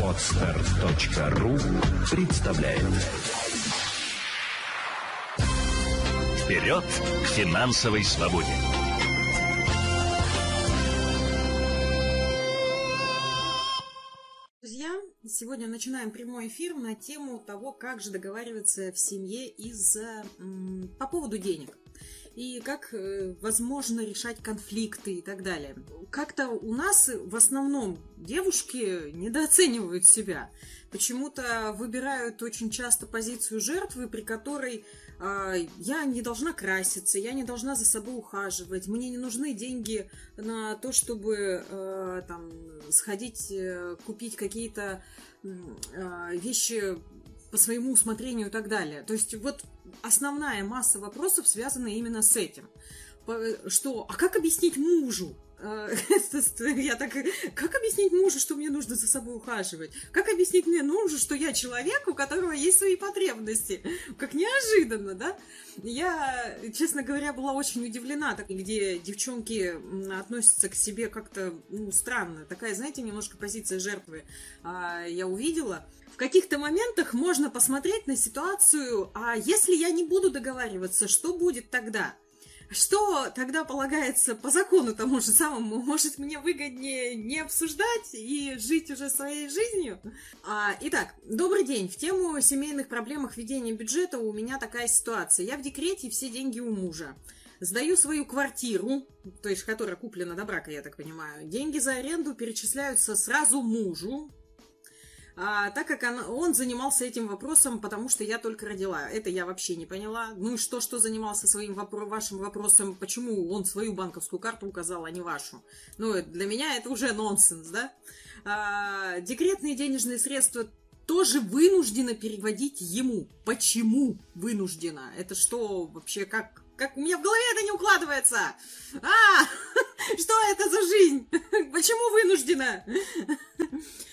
Отстар.ру представляет Вперед к финансовой свободе! Друзья, сегодня начинаем прямой эфир на тему того, как же договариваться в семье из по поводу денег и как э, возможно решать конфликты и так далее. Как-то у нас в основном девушки недооценивают себя. Почему-то выбирают очень часто позицию жертвы, при которой э, я не должна краситься, я не должна за собой ухаживать, мне не нужны деньги на то, чтобы э, там сходить, э, купить какие-то э, вещи по своему усмотрению и так далее. То есть вот основная масса вопросов связана именно с этим. Что, а как объяснить мужу? А, я так, как объяснить мужу, что мне нужно за собой ухаживать? Как объяснить мне мужу, что я человек, у которого есть свои потребности? Как неожиданно, да? Я, честно говоря, была очень удивлена, так, где девчонки относятся к себе как-то ну, странно. Такая, знаете, немножко позиция жертвы а, я увидела в каких-то моментах можно посмотреть на ситуацию, а если я не буду договариваться, что будет тогда? Что тогда полагается по закону тому же самому? Может, мне выгоднее не обсуждать и жить уже своей жизнью? А, итак, добрый день. В тему семейных проблемах ведения бюджета у меня такая ситуация. Я в декрете, все деньги у мужа. Сдаю свою квартиру, то есть которая куплена до брака, я так понимаю. Деньги за аренду перечисляются сразу мужу, а, так как он, он занимался этим вопросом, потому что я только родила. Это я вообще не поняла. Ну и что, что занимался своим вопро- вашим вопросом, почему он свою банковскую карту указал, а не вашу? Ну, для меня это уже нонсенс, да? А, декретные денежные средства тоже вынуждена переводить ему. Почему вынуждена? Это что вообще, как, как у меня в голове это не укладывается? А, что это за жизнь? Почему вынуждена?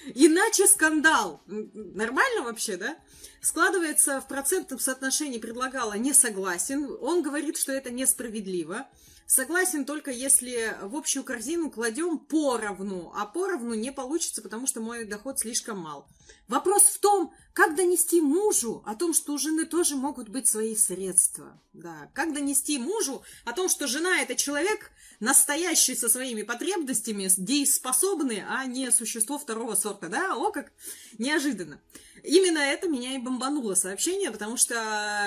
Иначе скандал. Нормально вообще, да? Складывается в процентном соотношении предлагала не согласен. Он говорит, что это несправедливо. Согласен только если в общую корзину кладем поровну, а поровну не получится, потому что мой доход слишком мал. Вопрос в том, как донести мужу о том, что у жены тоже могут быть свои средства. Да, как донести мужу о том, что жена это человек настоящий со своими потребностями, дееспособный, а не существо второго сорта. Да, о как неожиданно. Именно это меня и бомбануло сообщение, потому что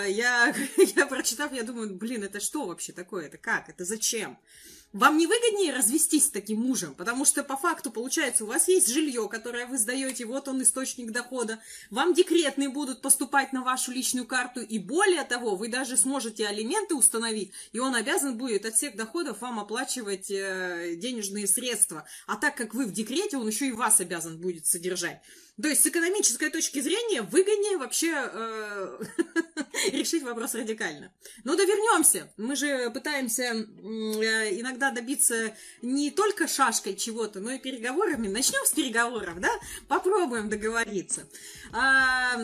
я, я прочитав, я думаю, блин, это что вообще такое? Это как? Это зачем? Вам не выгоднее развестись с таким мужем, потому что по факту, получается, у вас есть жилье, которое вы сдаете, вот он источник дохода, вам декретные будут поступать на вашу личную карту, и более того, вы даже сможете алименты установить, и он обязан будет от всех доходов вам оплачивать э, денежные средства. А так как вы в декрете, он еще и вас обязан будет содержать. То есть с экономической точки зрения выгоднее вообще э, решить вопрос радикально. Но да вернемся. Мы же пытаемся э, иногда добиться не только шашкой чего-то, но и переговорами. Начнем с переговоров, да? Попробуем договориться. А,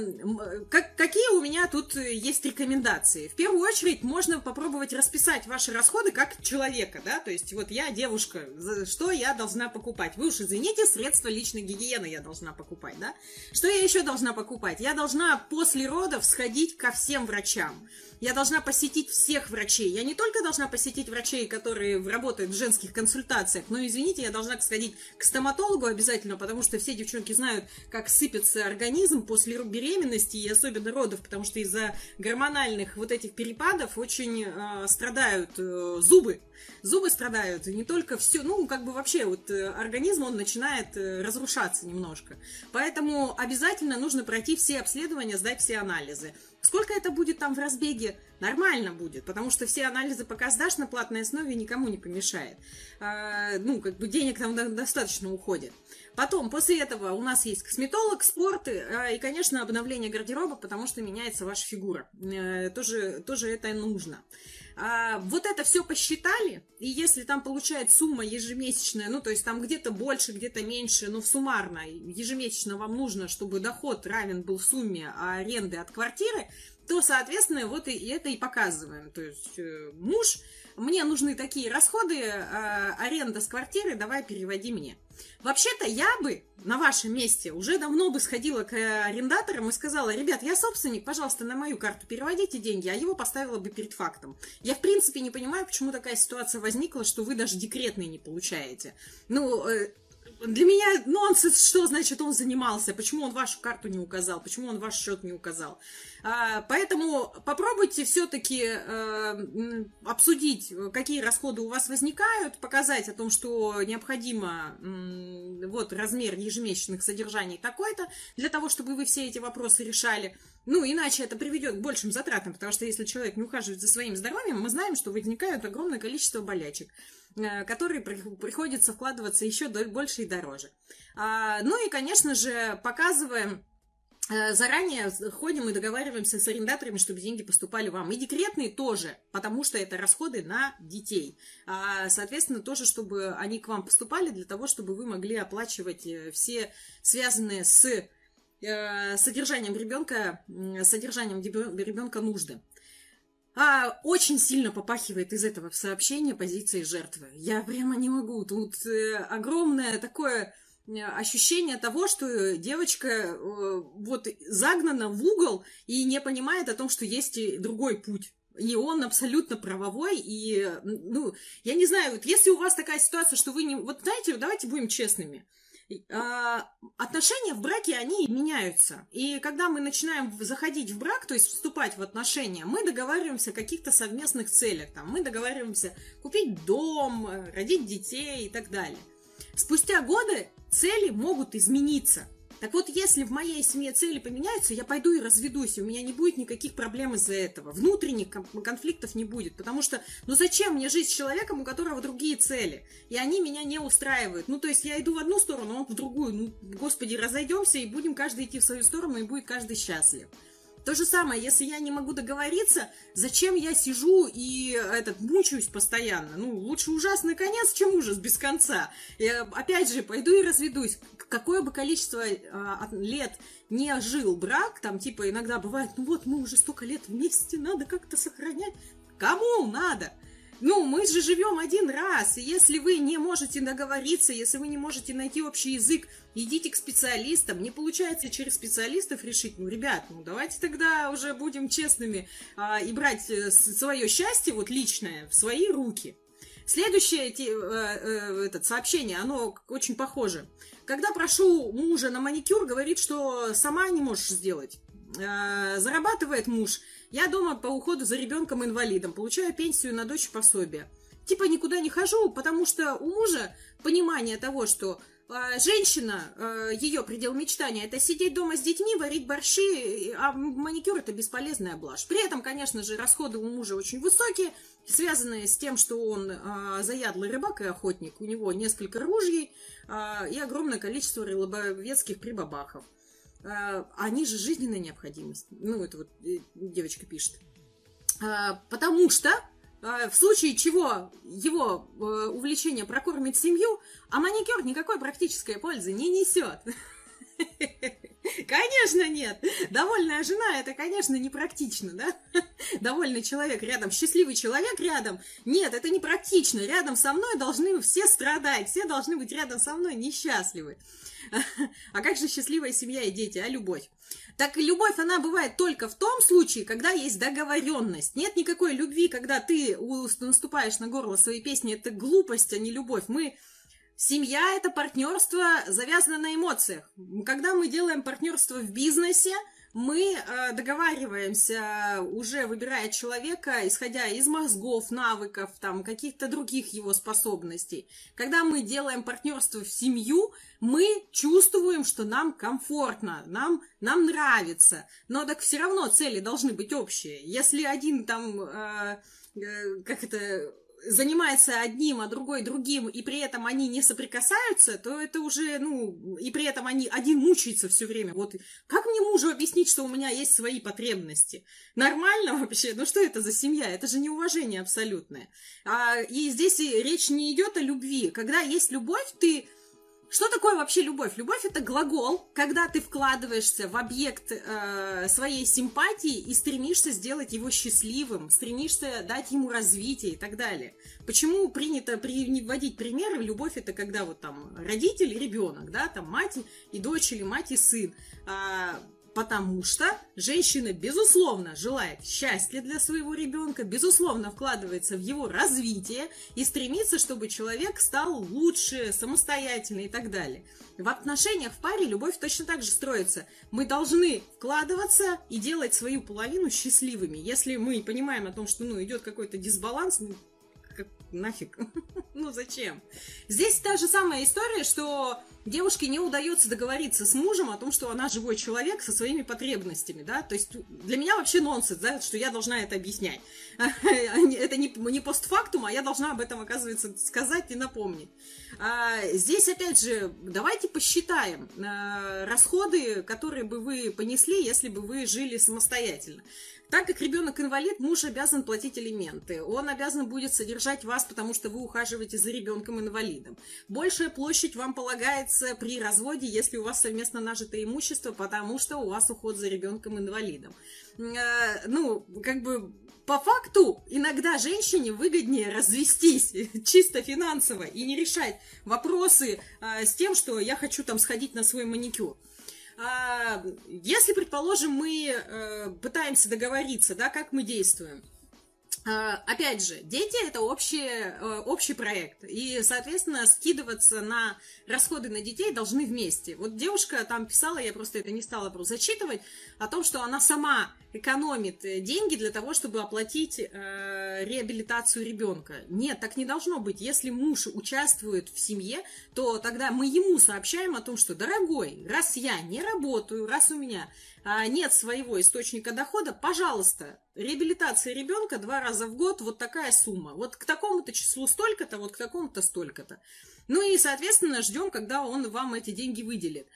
как, какие у меня тут есть рекомендации? В первую очередь можно попробовать расписать ваши расходы как человека, да? То есть вот я девушка, что я должна покупать? Вы уж извините, средства личной гигиены я должна покупать да? Что я еще должна покупать? Я должна после родов сходить ко всем врачам. Я должна посетить всех врачей. Я не только должна посетить врачей, которые работают в женских консультациях, но, извините, я должна сходить к стоматологу обязательно, потому что все девчонки знают, как сыпется организм после беременности и особенно родов, потому что из-за гормональных вот этих перепадов очень э, страдают э, зубы. Зубы страдают, не только все, ну, как бы вообще вот э, организм, он начинает э, разрушаться немножко. Поэтому обязательно нужно пройти все обследования, сдать все анализы. Сколько это будет там в разбеге? Нормально будет, потому что все анализы пока сдашь на платной основе, никому не помешает. А, ну, как бы денег там достаточно уходит. Потом, после этого у нас есть косметолог, спорт э, и, конечно, обновление гардероба, потому что меняется ваша фигура. Э, тоже, тоже это нужно. А, вот это все посчитали, и если там получает сумма ежемесячная, ну, то есть там где-то больше, где-то меньше, но в суммарно ежемесячно вам нужно, чтобы доход равен был сумме аренды от квартиры, то, соответственно, вот и это и показываем. То есть э, муж мне нужны такие расходы, э, аренда с квартиры, давай переводи мне. Вообще-то я бы на вашем месте уже давно бы сходила к арендаторам и сказала, ребят, я собственник, пожалуйста, на мою карту переводите деньги, а его поставила бы перед фактом. Я, в принципе, не понимаю, почему такая ситуация возникла, что вы даже декретные не получаете. Ну, э, для меня нонсенс, что значит он занимался, почему он вашу карту не указал, почему он ваш счет не указал. А, поэтому попробуйте все-таки э, обсудить, какие расходы у вас возникают, показать о том, что необходимо вот размер ежемесячных содержаний такой-то, для того, чтобы вы все эти вопросы решали. Ну, иначе это приведет к большим затратам, потому что если человек не ухаживает за своим здоровьем, мы знаем, что возникает огромное количество болячек. Э, которые приходится вкладываться еще больше и дороже. А, ну и, конечно же, показываем э, Заранее ходим и договариваемся с арендаторами, чтобы деньги поступали вам. И декретные тоже, потому что это расходы на детей. А, соответственно, тоже, чтобы они к вам поступали, для того, чтобы вы могли оплачивать э, все связанные с содержанием ребенка, содержанием ребенка нужды а, очень сильно попахивает из этого сообщения позиции жертвы. Я прямо не могу. Тут э, огромное такое э, ощущение того, что девочка э, вот загнана в угол и не понимает о том, что есть и другой путь. И он абсолютно правовой, и, ну, я не знаю, вот если у вас такая ситуация, что вы не... Вот знаете, давайте будем честными. А, отношения в браке, они меняются. И когда мы начинаем заходить в брак, то есть вступать в отношения, мы договариваемся о каких-то совместных целях. Там, мы договариваемся купить дом, родить детей и так далее. Спустя годы цели могут измениться – так вот, если в моей семье цели поменяются, я пойду и разведусь, и у меня не будет никаких проблем из-за этого. Внутренних конфликтов не будет, потому что, ну зачем мне жить с человеком, у которого другие цели, и они меня не устраивают. Ну, то есть я иду в одну сторону, он в другую. Ну, господи, разойдемся, и будем каждый идти в свою сторону, и будет каждый счастлив. То же самое, если я не могу договориться, зачем я сижу и этот мучаюсь постоянно? Ну, лучше ужасный конец, чем ужас без конца. Я, опять же, пойду и разведусь. Какое бы количество а, лет не жил брак, там типа иногда бывает, ну вот мы уже столько лет вместе, надо как-то сохранять. Кому надо? Ну, мы же живем один раз, и если вы не можете договориться, если вы не можете найти общий язык, идите к специалистам. Не получается через специалистов решить, ну, ребят, ну, давайте тогда уже будем честными а, и брать э, свое счастье, вот личное, в свои руки. Следующее э, э, этот, сообщение, оно очень похоже. Когда прошу мужа на маникюр, говорит, что сама не можешь сделать. Э, зарабатывает муж – я дома по уходу за ребенком-инвалидом, получаю пенсию на дочь пособие. Типа никуда не хожу, потому что у мужа понимание того, что женщина, э, ее предел мечтания, это сидеть дома с детьми, варить борщи, а маникюр это бесполезная блажь. При этом, конечно же, расходы у мужа очень высокие, связанные с тем, что он э, заядлый рыбак и охотник, у него несколько ружей э, и огромное количество рыбовецких прибабахов. А, они же жизненная необходимость. Ну, это вот девочка пишет. А, потому что а, в случае чего его э, увлечение прокормит семью, а маникюр никакой практической пользы не несет. Конечно, нет. Довольная жена, это, конечно, непрактично, да? Довольный человек рядом, счастливый человек рядом. Нет, это непрактично. Рядом со мной должны все страдать, все должны быть рядом со мной несчастливы. А как же счастливая семья и дети, а любовь? Так любовь, она бывает только в том случае, когда есть договоренность. Нет никакой любви, когда ты наступаешь на горло своей песни. Это глупость, а не любовь. Мы Семья – это партнерство, завязано на эмоциях. Когда мы делаем партнерство в бизнесе, мы э, договариваемся, уже выбирая человека, исходя из мозгов, навыков, там, каких-то других его способностей. Когда мы делаем партнерство в семью, мы чувствуем, что нам комфортно, нам, нам нравится. Но так все равно цели должны быть общие. Если один там, э, э, как это, занимается одним, а другой другим, и при этом они не соприкасаются, то это уже, ну, и при этом они, один мучается все время. Вот как мне мужу объяснить, что у меня есть свои потребности? Нормально вообще? Ну что это за семья? Это же неуважение абсолютное. А, и здесь и речь не идет о любви. Когда есть любовь, ты что такое вообще любовь? Любовь это глагол, когда ты вкладываешься в объект э, своей симпатии и стремишься сделать его счастливым, стремишься дать ему развитие и так далее. Почему принято приводить примеры? Любовь это когда вот там родитель и ребенок, да, там мать и дочь или мать и сын. А, Потому что женщина, безусловно, желает счастья для своего ребенка, безусловно, вкладывается в его развитие и стремится, чтобы человек стал лучше, самостоятельный и так далее. В отношениях в паре любовь точно так же строится. Мы должны вкладываться и делать свою половину счастливыми. Если мы понимаем о том, что ну, идет какой-то дисбаланс, ну, нафиг. ну зачем? Здесь та же самая история, что девушке не удается договориться с мужем о том, что она живой человек со своими потребностями, да, то есть для меня вообще нонсенс, да, что я должна это объяснять. это не, постфактум, а я должна об этом, оказывается, сказать и напомнить. А, здесь, опять же, давайте посчитаем а, расходы, которые бы вы понесли, если бы вы жили самостоятельно. Так как ребенок инвалид, муж обязан платить элементы. Он обязан будет содержать вас, потому что вы ухаживаете за ребенком инвалидом. Большая площадь вам полагается при разводе, если у вас совместно нажитое имущество, потому что у вас уход за ребенком инвалидом. Э, ну, как бы по факту иногда женщине выгоднее развестись чисто финансово и не решать вопросы э, с тем, что я хочу там сходить на свой маникюр. А, если, предположим, мы э, пытаемся договориться, да, как мы действуем, а, Опять же, дети это общий, э, общий проект, и, соответственно, скидываться на расходы на детей должны вместе. Вот девушка там писала, я просто это не стала зачитывать, о том, что она сама экономит э, деньги для того, чтобы оплатить э, реабилитацию ребенка. Нет, так не должно быть. Если муж участвует в семье, то тогда мы ему сообщаем о том, что, дорогой, раз я не работаю, раз у меня э, нет своего источника дохода, пожалуйста, реабилитация ребенка два раза в год, вот такая сумма. Вот к такому-то числу столько-то, вот к такому-то столько-то. Ну и, соответственно, ждем, когда он вам эти деньги выделит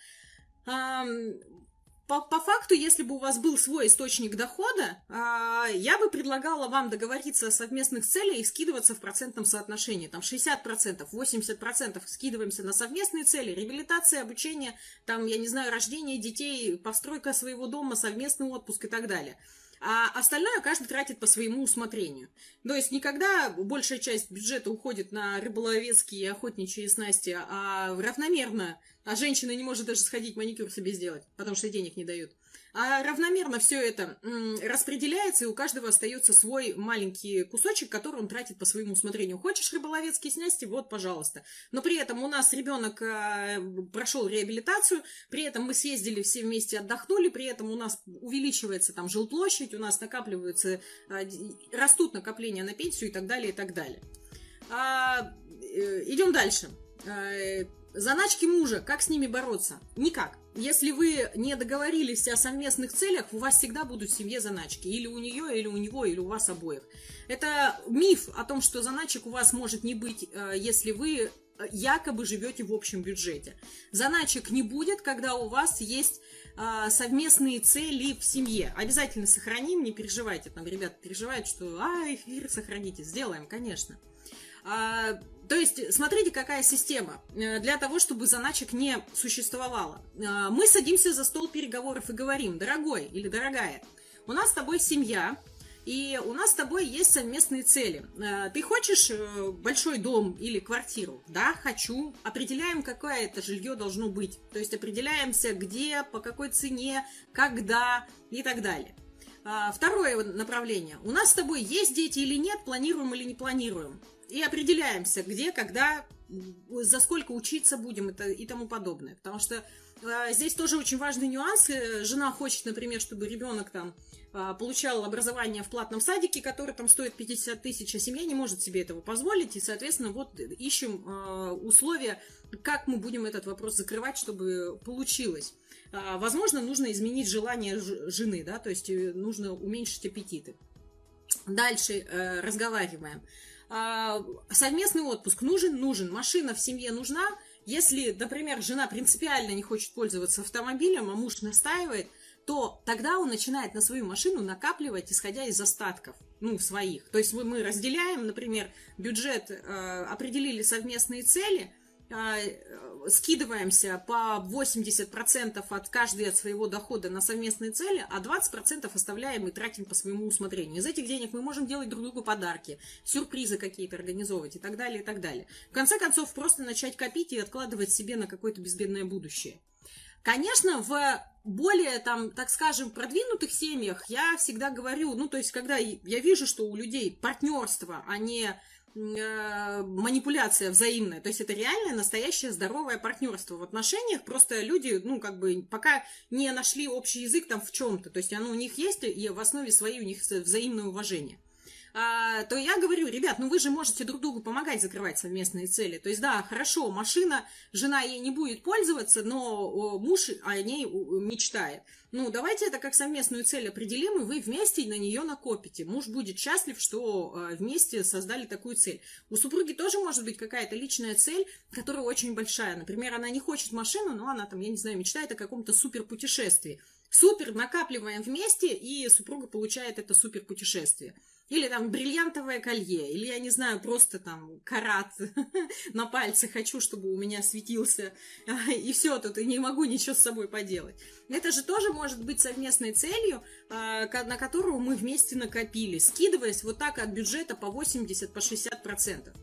по, по факту, если бы у вас был свой источник дохода, а, я бы предлагала вам договориться о совместных целях и скидываться в процентном соотношении. Там 60%, 80% скидываемся на совместные цели, реабилитация, обучение, там, я не знаю, рождение детей, постройка своего дома, совместный отпуск и так далее а остальное каждый тратит по своему усмотрению. То есть никогда большая часть бюджета уходит на рыболовецкие и охотничьи снасти, а равномерно, а женщина не может даже сходить маникюр себе сделать, потому что денег не дают а равномерно все это распределяется, и у каждого остается свой маленький кусочек, который он тратит по своему усмотрению. Хочешь рыболовецкие снасти? Вот, пожалуйста. Но при этом у нас ребенок а, прошел реабилитацию, при этом мы съездили все вместе, отдохнули, при этом у нас увеличивается там жилплощадь, у нас накапливаются, а, растут накопления на пенсию и так далее, и так далее. А, э, идем дальше. Заначки мужа, как с ними бороться? Никак. Если вы не договорились о совместных целях, у вас всегда будут в семье заначки. Или у нее, или у него, или у вас обоих. Это миф о том, что заначек у вас может не быть, э, если вы э, якобы живете в общем бюджете. Заначек не будет, когда у вас есть э, совместные цели в семье. Обязательно сохраним, не переживайте. Там ребята переживают, что а, эфир сохраните. Сделаем, конечно. А, то есть, смотрите, какая система э, для того, чтобы заначек не существовало. Э, мы садимся за стол переговоров и говорим, дорогой или дорогая, у нас с тобой семья, и у нас с тобой есть совместные цели. Э, ты хочешь большой дом или квартиру? Да, хочу. Определяем, какое это жилье должно быть. То есть определяемся, где, по какой цене, когда и так далее. Второе направление. У нас с тобой есть дети или нет, планируем или не планируем и определяемся, где, когда, за сколько учиться будем и тому подобное. Потому что э, здесь тоже очень важный нюанс. Жена хочет, например, чтобы ребенок там э, получал образование в платном садике, который там стоит 50 тысяч, а семья не может себе этого позволить. И, соответственно, вот ищем э, условия, как мы будем этот вопрос закрывать, чтобы получилось. Возможно, нужно изменить желание жены, да, то есть э, нужно уменьшить аппетиты. Дальше э, разговариваем. А, совместный отпуск нужен? Нужен. Машина в семье нужна? Если, например, жена принципиально не хочет пользоваться автомобилем, а муж настаивает, то тогда он начинает на свою машину накапливать, исходя из остатков, ну, своих. То есть мы, мы разделяем, например, бюджет, э, определили совместные цели, скидываемся по 80% от каждой от своего дохода на совместные цели, а 20% оставляем и тратим по своему усмотрению. Из этих денег мы можем делать друг другу подарки, сюрпризы какие-то организовывать и так далее, и так далее. В конце концов, просто начать копить и откладывать себе на какое-то безбедное будущее. Конечно, в более, там, так скажем, продвинутых семьях я всегда говорю, ну, то есть, когда я вижу, что у людей партнерство, а не Э, манипуляция взаимная. То есть это реальное, настоящее здоровое партнерство в отношениях. Просто люди, ну, как бы, пока не нашли общий язык там в чем-то. То есть оно у них есть, и в основе своей у них взаимное уважение. А, то я говорю, ребят, ну вы же можете друг другу помогать закрывать совместные цели. То есть, да, хорошо, машина, жена ей не будет пользоваться, но муж о ней мечтает. Ну, давайте это как совместную цель определим, и вы вместе на нее накопите. Муж будет счастлив, что а, вместе создали такую цель. У супруги тоже может быть какая-то личная цель, которая очень большая. Например, она не хочет машину, но она там, я не знаю, мечтает о каком-то супер путешествии. Супер, накапливаем вместе, и супруга получает это супер путешествие. Или там бриллиантовое колье, или, я не знаю, просто там карат на пальце хочу, чтобы у меня светился, и все тут, и не могу ничего с собой поделать. Это же тоже может быть совместной целью, а, на которую мы вместе накопили, скидываясь вот так от бюджета по 80, по 60 процентов.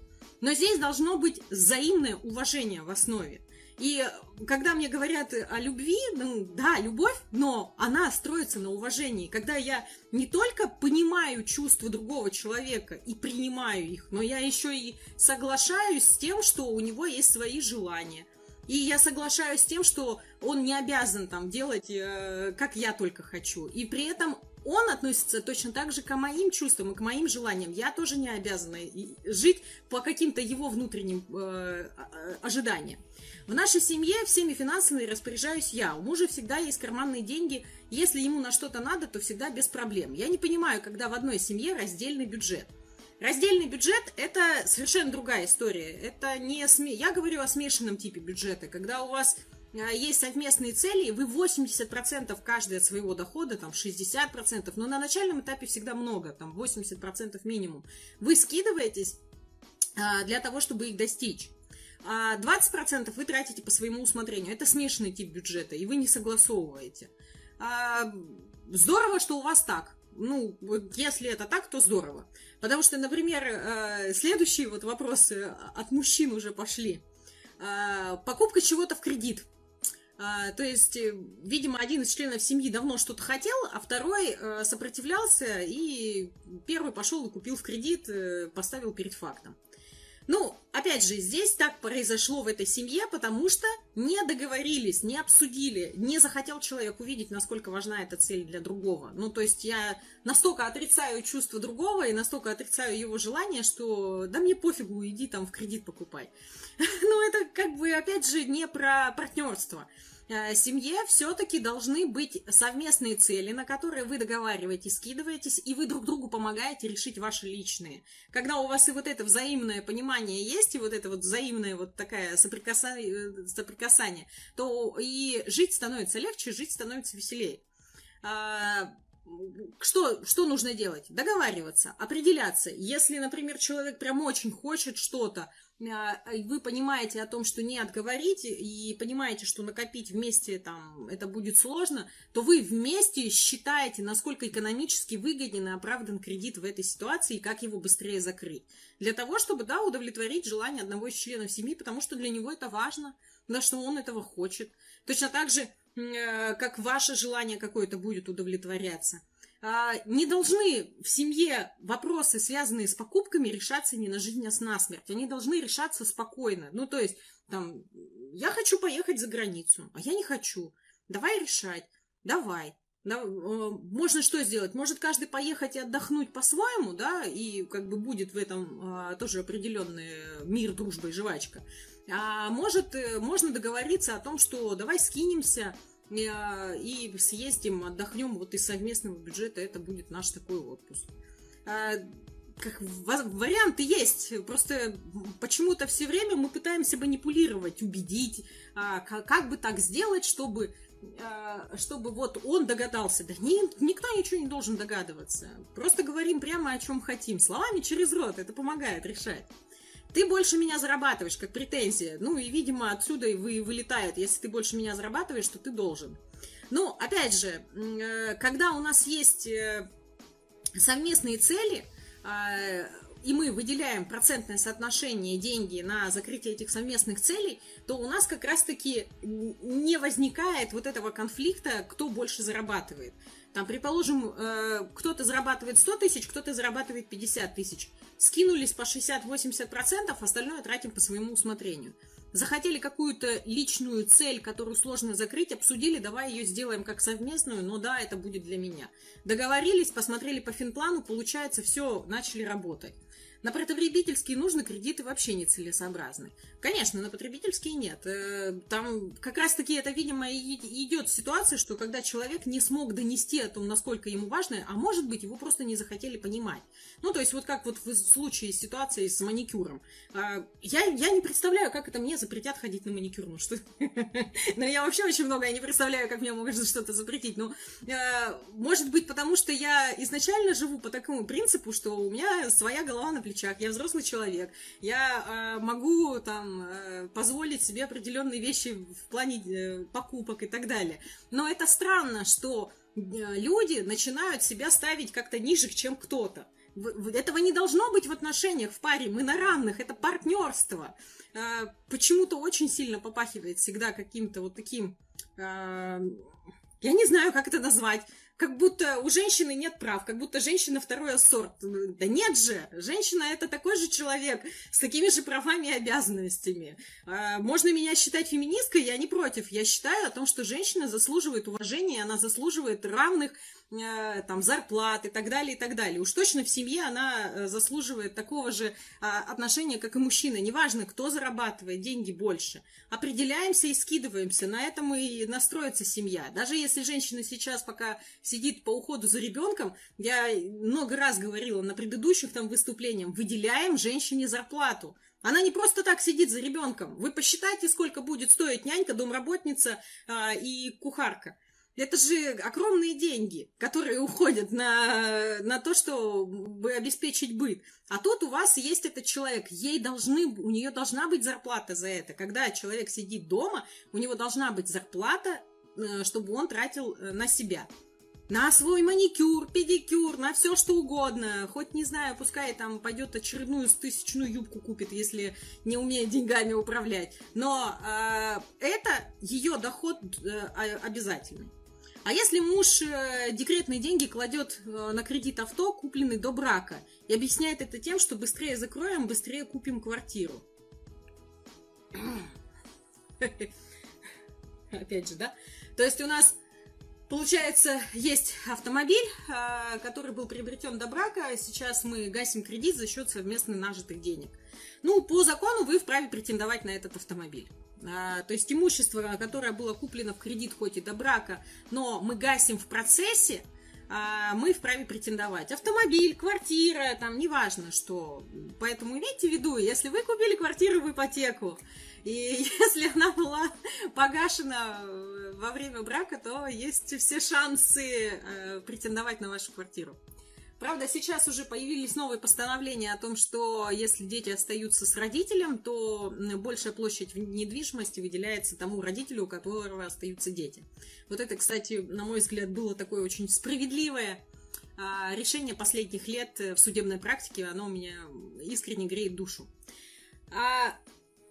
Но здесь должно быть взаимное уважение в основе. И когда мне говорят о любви, ну да, любовь, но она строится на уважении. Когда я не только понимаю чувства другого человека и принимаю их, но я еще и соглашаюсь с тем, что у него есть свои желания. И я соглашаюсь с тем, что он не обязан там делать, э, как я только хочу. И при этом он относится точно так же к моим чувствам и к моим желаниям. Я тоже не обязана жить по каким-то его внутренним э, ожиданиям. В нашей семье всеми финансами распоряжаюсь я. У мужа всегда есть карманные деньги. Если ему на что-то надо, то всегда без проблем. Я не понимаю, когда в одной семье раздельный бюджет. Раздельный бюджет – это совершенно другая история. Это не сме... Я говорю о смешанном типе бюджета, когда у вас а, есть совместные цели, вы 80% каждый от своего дохода, там 60%, но на начальном этапе всегда много, там 80% минимум, вы скидываетесь а, для того, чтобы их достичь а 20% вы тратите по своему усмотрению. Это смешанный тип бюджета, и вы не согласовываете. А, здорово, что у вас так. Ну, если это так, то здорово. Потому что, например, э, следующие вот вопросы от мужчин уже пошли. А, покупка чего-то в кредит. А, то есть, э, видимо, один из членов семьи давно что-то хотел, а второй э, сопротивлялся, и первый пошел и купил в кредит, поставил перед фактом. Ну, опять же, здесь так произошло в этой семье, потому что не договорились, не обсудили, не захотел человек увидеть, насколько важна эта цель для другого. Ну, то есть я настолько отрицаю чувство другого и настолько отрицаю его желание, что да мне пофигу, иди там в кредит покупай. Ну, это как бы, опять же, не про партнерство. Э, семье все-таки должны быть совместные цели, на которые вы договариваетесь, скидываетесь, и вы друг другу помогаете решить ваши личные. Когда у вас и вот это взаимное понимание есть, и вот это вот взаимное вот такое соприкасание, э, соприкасание то и жить становится легче, жить становится веселее. Что, что нужно делать? Договариваться, определяться. Если, например, человек прям очень хочет что-то, а, вы понимаете о том, что не отговорить, и понимаете, что накопить вместе там это будет сложно, то вы вместе считаете, насколько экономически выгоден и оправдан кредит в этой ситуации, и как его быстрее закрыть. Для того, чтобы, да, удовлетворить желание одного из членов семьи, потому что для него это важно, потому что он этого хочет. Точно так же, как ваше желание какое-то будет удовлетворяться. А, не должны в семье вопросы, связанные с покупками, решаться не на жизнь, а на смерть. Они должны решаться спокойно. Ну, то есть, там, я хочу поехать за границу, а я не хочу. Давай решать. Давай. Да, э, можно что сделать? Может каждый поехать и отдохнуть по-своему, да, и как бы будет в этом а, тоже определенный мир, дружба и жвачка. А может, э, можно договориться о том, что давай скинемся, Э, и съездим, отдохнем, вот из совместного бюджета это будет наш такой отпуск. А, как варианты есть, просто почему-то все время мы пытаемся манипулировать, убедить, а, как бы так сделать, чтобы а, чтобы вот он догадался. Да ни, никто ничего не должен догадываться. Просто говорим прямо о чем хотим. Словами через рот. Это помогает решать. Ты больше меня зарабатываешь, как претензия. Ну и, видимо, отсюда и вы вылетает. Если ты больше меня зарабатываешь, то ты должен. Ну, опять же, э, когда у нас есть э, совместные цели, а, и мы выделяем процентное соотношение деньги на закрытие этих совместных целей, то у нас как раз-таки не возникает вот этого конфликта, кто больше зарабатывает. Там, предположим, э, кто-то зарабатывает 100 тысяч, кто-то зарабатывает 50 тысяч. Скинулись по 60-80%, остальное тратим по своему усмотрению. Захотели какую-то личную цель, которую сложно закрыть, обсудили, давай ее сделаем как совместную, но да, это будет для меня. Договорились, посмотрели по финплану, получается, все, начали работать. На потребительские нужны кредиты вообще нецелесообразны. Конечно, на потребительские нет. Э, там как раз-таки это, видимо, и идет ситуация, что когда человек не смог донести о том, насколько ему важно, а может быть, его просто не захотели понимать. Ну, то есть вот как вот в случае ситуации с маникюром. А, я, я не представляю, как это мне запретят ходить на маникюр. Ну, что... Но я вообще очень много, я не представляю, как мне могут что-то запретить. Ну, э, может быть, потому что я изначально живу по такому принципу, что у меня своя голова на плечах, я взрослый человек, я э, могу там э, позволить себе определенные вещи в плане э, покупок и так далее. Но это странно, что э, люди начинают себя ставить как-то ниже, чем кто-то. Этого не должно быть в отношениях в паре. Мы на равных. Это партнерство. Э, почему-то очень сильно попахивает всегда каким-то вот таким... Э, я не знаю, как это назвать как будто у женщины нет прав, как будто женщина второй сорт. Да нет же, женщина это такой же человек с такими же правами и обязанностями. А, можно меня считать феминисткой, я не против. Я считаю о том, что женщина заслуживает уважения, она заслуживает равных там, зарплат и так далее, и так далее. Уж точно в семье она э, заслуживает такого же а, отношения, как и мужчина. Неважно, кто зарабатывает деньги больше. Определяемся и скидываемся. На этом и настроится семья. Даже если женщина сейчас пока сидит по уходу за ребенком, я много раз говорила на предыдущих там выступлениях, выделяем женщине зарплату. Она не просто так сидит за ребенком. Вы посчитайте, сколько будет стоить нянька, домработница а, и кухарка. Это же огромные деньги, которые уходят на, на то, чтобы обеспечить быт. А тут у вас есть этот человек, ей должны, у нее должна быть зарплата за это. Когда человек сидит дома, у него должна быть зарплата, э, чтобы он тратил э, на себя. На свой маникюр, педикюр, на все что угодно. Хоть, не знаю, пускай там пойдет очередную тысячную юбку купит, если не умеет деньгами управлять. Но э, это ее доход э, обязательный. А если муж э, декретные деньги кладет э, на кредит авто, купленный до брака, и объясняет это тем, что быстрее закроем, быстрее купим квартиру. Опять же, да? То есть у нас Получается, есть автомобиль, э, который был приобретен до брака, сейчас мы гасим кредит за счет совместно нажитых денег. Ну, по закону вы вправе претендовать на этот автомобиль. А, то есть имущество, которое было куплено в кредит хоть и до брака, но мы гасим в процессе, а, мы вправе претендовать. Автомобиль, квартира, там, неважно что. Поэтому имейте в виду, если вы купили квартиру в ипотеку, и если она была погашена во время брака, то есть все шансы э, претендовать на вашу квартиру. Правда, сейчас уже появились новые постановления о том, что если дети остаются с родителем, то большая площадь недвижимости выделяется тому родителю, у которого остаются дети. Вот это, кстати, на мой взгляд, было такое очень справедливое а, решение последних лет в судебной практике. Оно у меня искренне греет душу. А,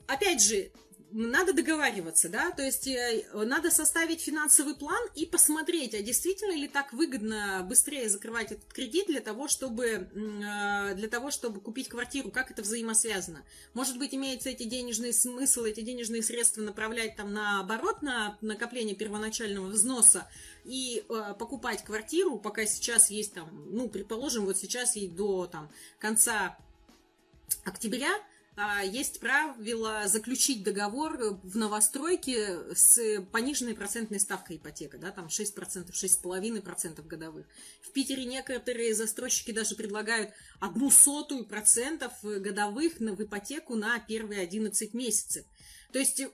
опять же, надо договариваться, да, то есть э, надо составить финансовый план и посмотреть, а действительно ли так выгодно быстрее закрывать этот кредит для того, чтобы, э, для того, чтобы купить квартиру, как это взаимосвязано. Может быть, имеется эти денежные смыслы, эти денежные средства направлять там наоборот на накопление первоначального взноса и э, покупать квартиру, пока сейчас есть там, ну, предположим, вот сейчас и до там конца октября, есть правило заключить договор в новостройке с пониженной процентной ставкой ипотека, да, там 6%, 6,5% годовых. В Питере некоторые застройщики даже предлагают одну сотую процентов годовых в ипотеку на первые 11 месяцев. То есть э,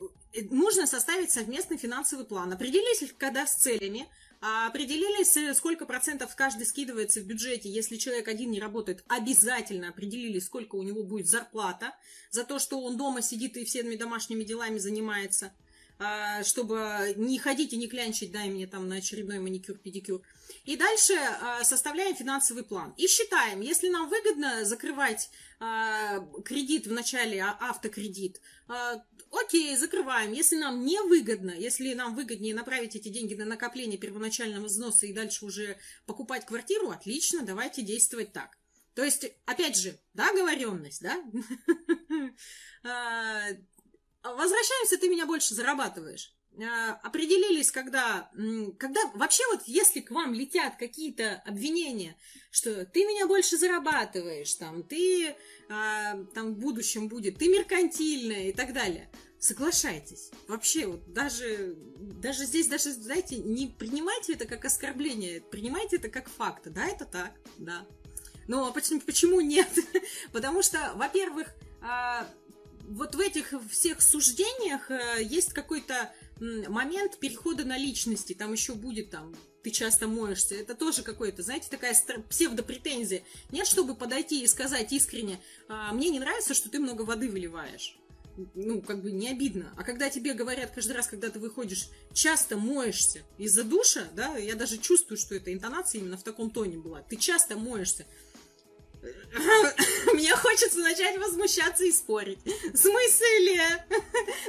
нужно составить совместный финансовый план, определись когда с целями, А определились, э, сколько процентов каждый скидывается в бюджете. Если человек один не работает, обязательно определили, сколько у него будет зарплата за то, что он дома сидит и всеми домашними делами занимается. А, чтобы не ходить и не клянчить, дай мне там на очередной маникюр-педикюр. И дальше а, составляем финансовый план. И считаем, если нам выгодно закрывать а, кредит в начале, автокредит, окей, закрываем. Если нам не выгодно, если нам выгоднее направить эти деньги на накопление первоначального взноса и дальше уже покупать квартиру, отлично, давайте действовать так. То есть, опять же, договоренность, да? возвращаемся, ты меня больше зарабатываешь. А, определились, когда, когда вообще вот если к вам летят какие-то обвинения, что ты меня больше зарабатываешь, там, ты а, там в будущем будет, ты меркантильная и так далее, соглашайтесь. Вообще вот даже, даже здесь, даже, знаете, не принимайте это как оскорбление, принимайте это как факт. Да, это так, да. Но почему, почему нет? Потому что, во-первых, а, вот в этих всех суждениях э, есть какой-то момент перехода на личности. Там еще будет там ты часто моешься. Это тоже какое-то, знаете, такая псевдопретензия. Нет, чтобы подойти и сказать искренне, а, мне не нравится, что ты много воды выливаешь. Ну, как бы не обидно. А когда тебе говорят каждый раз, когда ты выходишь, часто моешься из-за душа, да, я даже чувствую, что эта интонация именно в таком тоне была. Ты часто моешься. Мне хочется начать возмущаться и спорить. В смысле?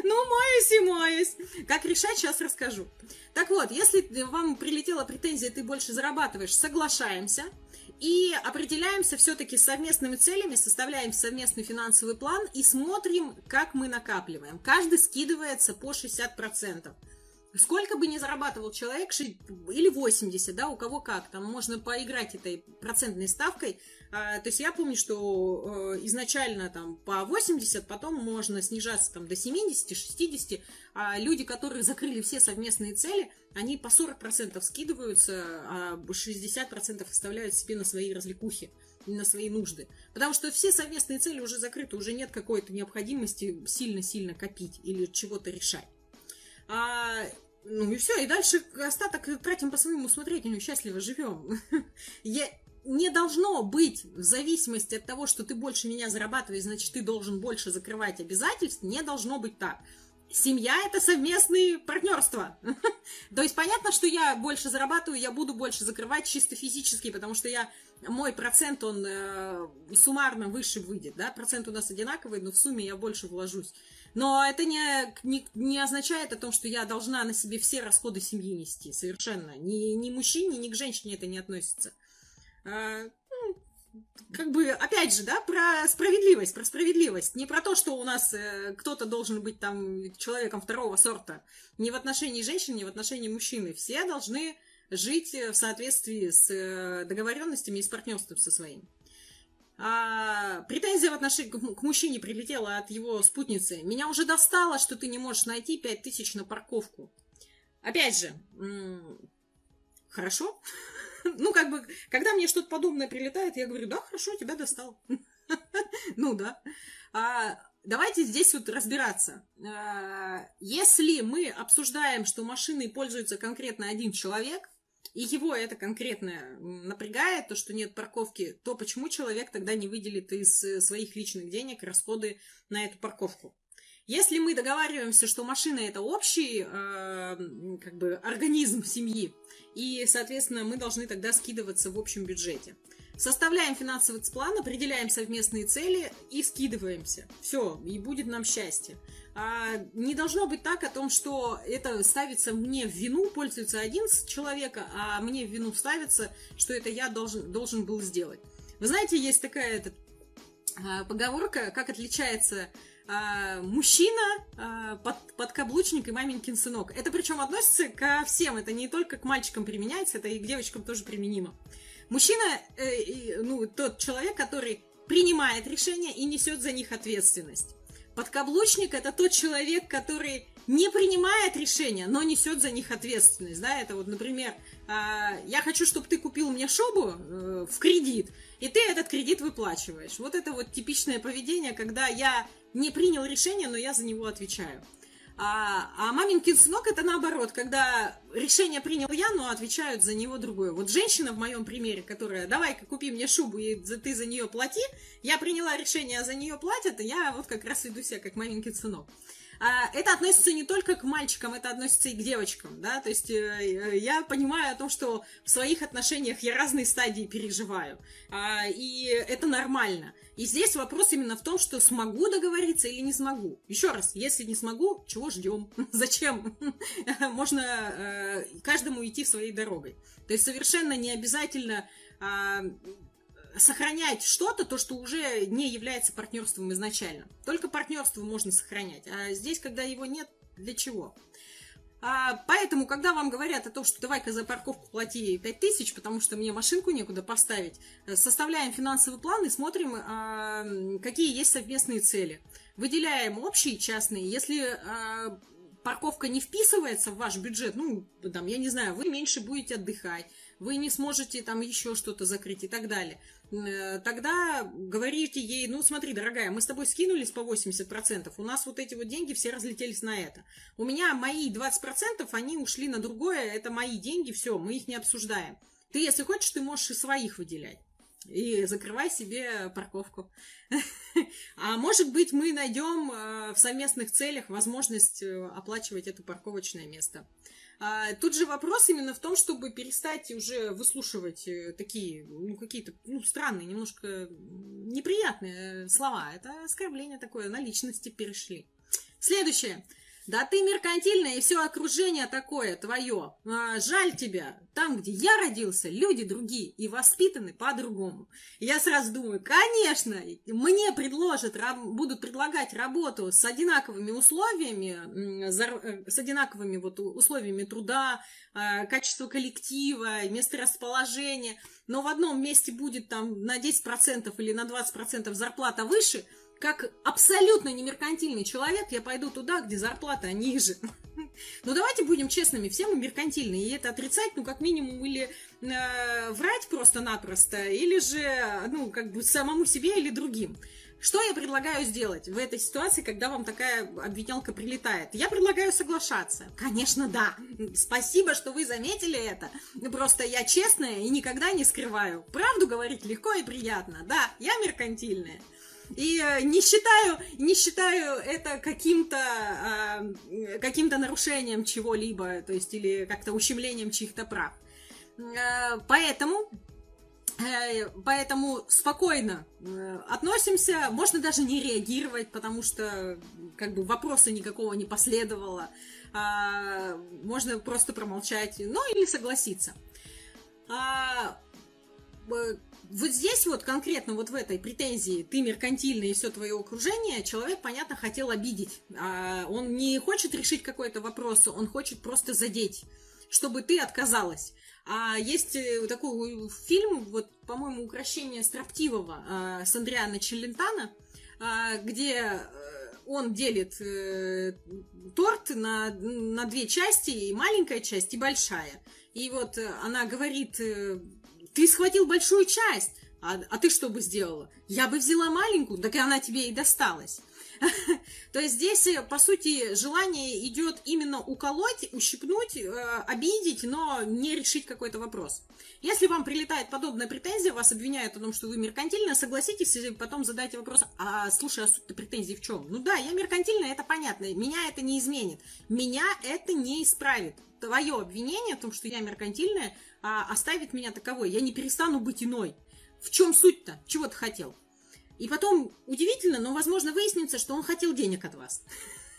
Ну, моюсь и моюсь. Как решать, сейчас расскажу. Так вот, если вам прилетела претензия, ты больше зарабатываешь, соглашаемся. И определяемся все-таки совместными целями, составляем совместный финансовый план и смотрим, как мы накапливаем. Каждый скидывается по 60%. Сколько бы ни зарабатывал человек, или 80, да, у кого как, там можно поиграть этой процентной ставкой, а, то есть я помню, что э, изначально там по 80, потом можно снижаться там до 70, 60. А люди, которые закрыли все совместные цели, они по 40% скидываются, а 60% оставляют себе на свои развлекухи на свои нужды. Потому что все совместные цели уже закрыты, уже нет какой-то необходимости сильно-сильно копить или чего-то решать. А, ну и все, и дальше остаток тратим по своему усмотрению, счастливо живем. Я, не должно быть в зависимости от того, что ты больше меня зарабатываешь, значит, ты должен больше закрывать обязательств. Не должно быть так. Семья – это совместные партнерства. То есть понятно, что я больше зарабатываю, я буду больше закрывать чисто физически, потому что я мой процент, он э, суммарно выше выйдет, да, процент у нас одинаковый, но в сумме я больше вложусь. Но это не, не, не означает о том, что я должна на себе все расходы семьи нести, совершенно. Ни, ни мужчине, ни к женщине это не относится. А, ну, как бы, опять же, да, про справедливость, про справедливость. Не про то, что у нас э, кто-то должен быть там человеком второго сорта. Не в отношении женщин, не в отношении мужчины. Все должны жить в соответствии с э, договоренностями и с партнерством со своим. А, претензия в отношении к мужчине прилетела от его спутницы. Меня уже достало, что ты не можешь найти 5000 на парковку. Опять же, хорошо. Ну, как бы, когда мне что-то подобное прилетает, я говорю, да, хорошо, тебя достал. Ну, да. А, давайте здесь вот разбираться. А, если мы обсуждаем, что машиной пользуется конкретно один человек, и его это конкретно напрягает, то, что нет парковки, то почему человек тогда не выделит из своих личных денег расходы на эту парковку? Если мы договариваемся, что машина это общий э, как бы организм семьи, и, соответственно, мы должны тогда скидываться в общем бюджете. Составляем финансовый план, определяем совместные цели и скидываемся. Все, и будет нам счастье. А, не должно быть так о том, что это ставится мне в вину, пользуется один человек, а мне в вину ставится, что это я должен, должен был сделать. Вы знаете, есть такая этот, поговорка, как отличается а, мужчина, а, под, подкаблучник и маменькин сынок. Это причем относится ко всем, это не только к мальчикам применяется, это и к девочкам тоже применимо. Мужчина, э, ну, тот человек, который принимает решения и несет за них ответственность. Подкаблучник это тот человек, который не принимает решения, но несет за них ответственность. Да? Это вот, например, а, я хочу, чтобы ты купил мне шобу э, в кредит, и ты этот кредит выплачиваешь. Вот это вот типичное поведение, когда я не принял решение, но я за него отвечаю. А, а маменькин сынок это наоборот, когда решение принял я, но отвечают за него другое. Вот женщина в моем примере, которая, давай-ка купи мне шубу, и ты за нее плати, я приняла решение, а за нее платят, и я вот как раз веду себя как маменькин сынок. А, это относится не только к мальчикам, это относится и к девочкам, да, то есть э, я понимаю о том, что в своих отношениях я разные стадии переживаю, а, и это нормально. И здесь вопрос именно в том, что смогу договориться или не смогу. Еще раз, если не смогу, чего ждем? Зачем? Можно э, каждому идти своей дорогой. То есть совершенно не обязательно а, сохранять что-то, то, что уже не является партнерством изначально. Только партнерство можно сохранять. А здесь, когда его нет, для чего? А, поэтому, когда вам говорят о том, что давай-ка за парковку плати 5 тысяч, потому что мне машинку некуда поставить, э, составляем финансовый план и смотрим, а, какие есть совместные цели. Выделяем общие и частные. Если а, парковка не вписывается в ваш бюджет, ну, там, я не знаю, вы меньше будете отдыхать, вы не сможете там еще что-то закрыть и так далее. Э, тогда говорите ей, ну смотри, дорогая, мы с тобой скинулись по 80%, у нас вот эти вот деньги все разлетелись на это. У меня мои 20%, они ушли на другое, это мои деньги, все, мы их не обсуждаем. Ты, если хочешь, ты можешь и своих выделять. И закрывай себе парковку. А может быть, мы найдем э, в совместных целях возможность э, оплачивать это парковочное место. А, тут же вопрос именно в том, чтобы перестать уже выслушивать э, такие, ну, какие-то, ну, странные, немножко неприятные слова. Это оскорбление такое, на личности перешли. Следующее. Да ты меркантильная, и все окружение такое твое. А, жаль тебя. Там, где я родился, люди другие и воспитаны по-другому. Я сразу думаю, конечно, мне предложат, будут предлагать работу с одинаковыми условиями, э, с одинаковыми вот условиями труда, а, качество коллектива, место расположения, но в одном месте будет там на 10% или на 20% зарплата выше – как абсолютно не меркантильный человек, я пойду туда, где зарплата ниже. Ну, давайте будем честными, все мы меркантильные, и это отрицать, ну, как минимум, или э, врать просто-напросто, или же, ну, как бы самому себе или другим. Что я предлагаю сделать в этой ситуации, когда вам такая обвинялка прилетает? Я предлагаю соглашаться. Конечно, да. Спасибо, что вы заметили это. Просто я честная и никогда не скрываю. Правду говорить легко и приятно. Да, я меркантильная. И э, не считаю, не считаю это каким-то э, каким-то нарушением чего-либо, то есть или как-то ущемлением чьих-то прав. Э, поэтому Поэтому спокойно относимся, можно даже не реагировать, потому что как бы вопроса никакого не последовало. А, можно просто промолчать, ну или согласиться. Вот здесь вот конкретно вот в этой претензии ты меркантильный и все твое окружение, человек, понятно, хотел обидеть. А он не хочет решить какой-то вопрос, он хочет просто задеть, чтобы ты отказалась. А есть э, такой фильм, вот, по-моему, «Укращение строптивого» а, с Андриана Челентана, где э, он делит э, торт на, на две части, и маленькая часть, и большая. И вот она говорит ты схватил большую часть, а, а ты что бы сделала? Я бы взяла маленькую, так и она тебе и досталась. То есть здесь, э, по сути, желание идет именно уколоть, ущипнуть, э, обидеть, но не решить какой-то вопрос. Если вам прилетает подобная претензия, вас обвиняют о том, что вы меркантильны, согласитесь, и потом задайте вопрос, а слушай, а суть претензии в чем? Ну да, я меркантильная, это понятно, меня это не изменит, меня это не исправит. Твое обвинение о том, что я меркантильная, а, оставит меня таковой. Я не перестану быть иной. В чем суть-то? Чего ты хотел? И потом, удивительно, но, возможно, выяснится, что он хотел денег от вас.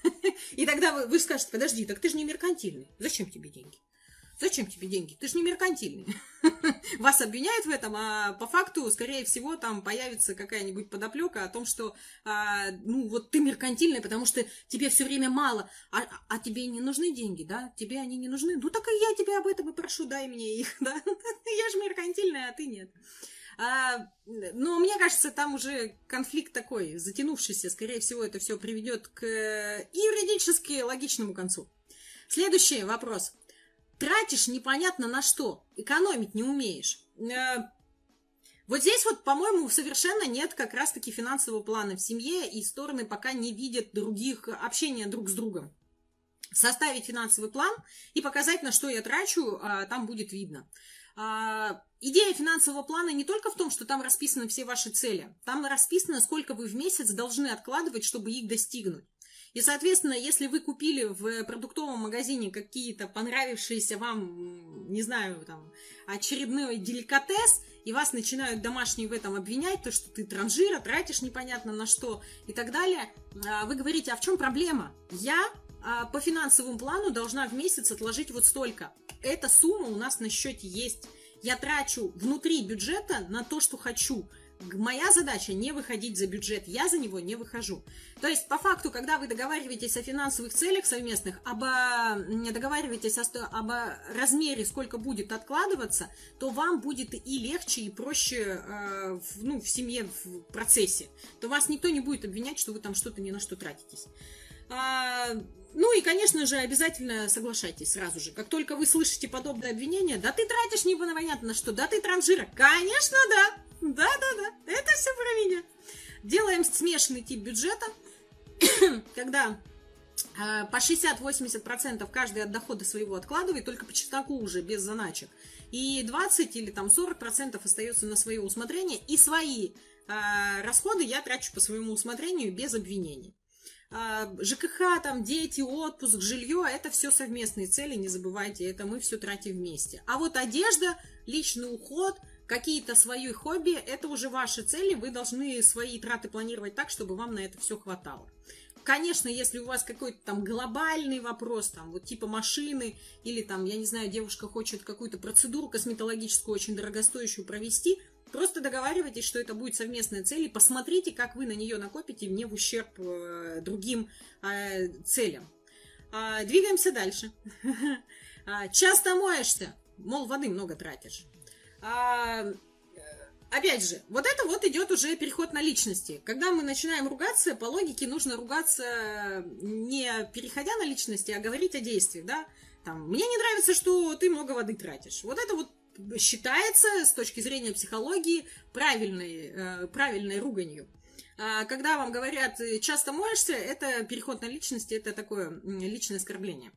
И тогда вы, вы скажете, подожди, так ты же не меркантильный. Зачем тебе деньги? Зачем тебе деньги? Ты же не меркантильный. Вас обвиняют в этом, а по факту, скорее всего, там появится какая-нибудь подоплека о том, что, а, ну, вот ты меркантильный, потому что тебе все время мало, а, а тебе не нужны деньги, да? Тебе они не нужны? Ну, так и я тебя об этом и прошу, дай мне их, да? Я же меркантильная, а ты нет. А, но мне кажется, там уже конфликт такой, затянувшийся. Скорее всего, это все приведет к юридически логичному концу. Следующий вопрос тратишь непонятно на что, экономить не умеешь. Э, вот здесь вот, по-моему, совершенно нет как раз-таки финансового плана в семье, и стороны пока не видят других общения друг с другом. составить финансовый план и показать, на что я трачу, а, там будет видно. А, идея финансового плана не только в том, что там расписаны все ваши цели, там расписано, сколько вы в месяц должны откладывать, чтобы их достигнуть. И, соответственно, если вы купили в продуктовом магазине какие-то понравившиеся вам, не знаю, там, очередной деликатес, и вас начинают домашние в этом обвинять, то, что ты транжира, тратишь непонятно на что и так далее, а, вы говорите, а в чем проблема? Я а, по финансовому плану должна в месяц отложить вот столько. Эта сумма у нас на счете есть. Я трачу внутри бюджета на то, что хочу. Моя задача не выходить за бюджет, я за него не выхожу. То есть, по факту, когда вы договариваетесь о финансовых целях совместных, об, договариваетесь о, об размере, сколько будет откладываться, то вам будет и легче, и проще э, в, ну, в семье, в процессе. То вас никто не будет обвинять, что вы там что-то ни на что тратитесь. А, ну и, конечно же, обязательно соглашайтесь сразу же. Как только вы слышите подобное обвинение, да ты тратишь непонятно на что, да ты транжира. Конечно, да. Да-да-да, это все про меня. Делаем смешанный тип бюджета, когда э, по 60-80% каждый от дохода своего откладывает, только по чесноку уже, без заначек. И 20 или там 40% остается на свое усмотрение. И свои э, расходы я трачу по своему усмотрению без обвинений. Э, ЖКХ, там, дети, отпуск, жилье, это все совместные цели, не забывайте, это мы все тратим вместе. А вот одежда, личный уход – какие-то свои хобби, это уже ваши цели, вы должны свои траты планировать так, чтобы вам на это все хватало. Конечно, если у вас какой-то там глобальный вопрос, там вот типа машины, или там, я не знаю, девушка хочет какую-то процедуру косметологическую очень дорогостоящую провести, просто договаривайтесь, что это будет совместная цель, и посмотрите, как вы на нее накопите не в ущерб э, другим э, целям. А, двигаемся дальше. А, часто моешься, мол, воды много тратишь. А, опять же, вот это вот идет уже переход на личности. Когда мы начинаем ругаться, по логике нужно ругаться не переходя на личности, а говорить о действиях, да. Там, мне не нравится, что ты много воды тратишь. Вот это вот считается с точки зрения психологии правильной, э, правильной руганью. А когда вам говорят часто моешься, это переход на личность, это такое личное оскорбление.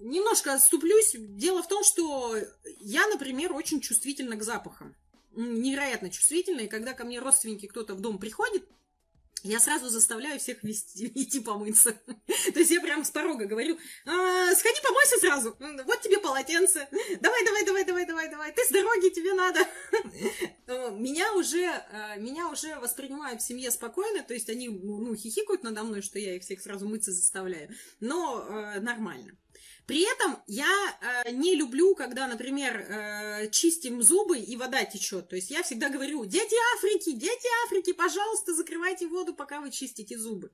Немножко отступлюсь. Дело в том, что я, например, очень чувствительна к запахам. Невероятно чувствительна. И когда ко мне родственники кто-то в дом приходит, я сразу заставляю всех вести, идти помыться. То есть я прям с порога говорю, а, сходи помойся сразу, вот тебе полотенце, давай, давай, давай, давай, давай, давай, ты с дороги, тебе надо. Меня уже, а, меня уже воспринимают в семье спокойно, то есть они ну, хихикают надо мной, что я их всех сразу мыться заставляю, но э, нормально. При этом я э, не люблю, когда, например, э, чистим зубы и вода течет. То есть я всегда говорю, дети Африки, дети Африки, пожалуйста, закрывайте воду, пока вы чистите зубы.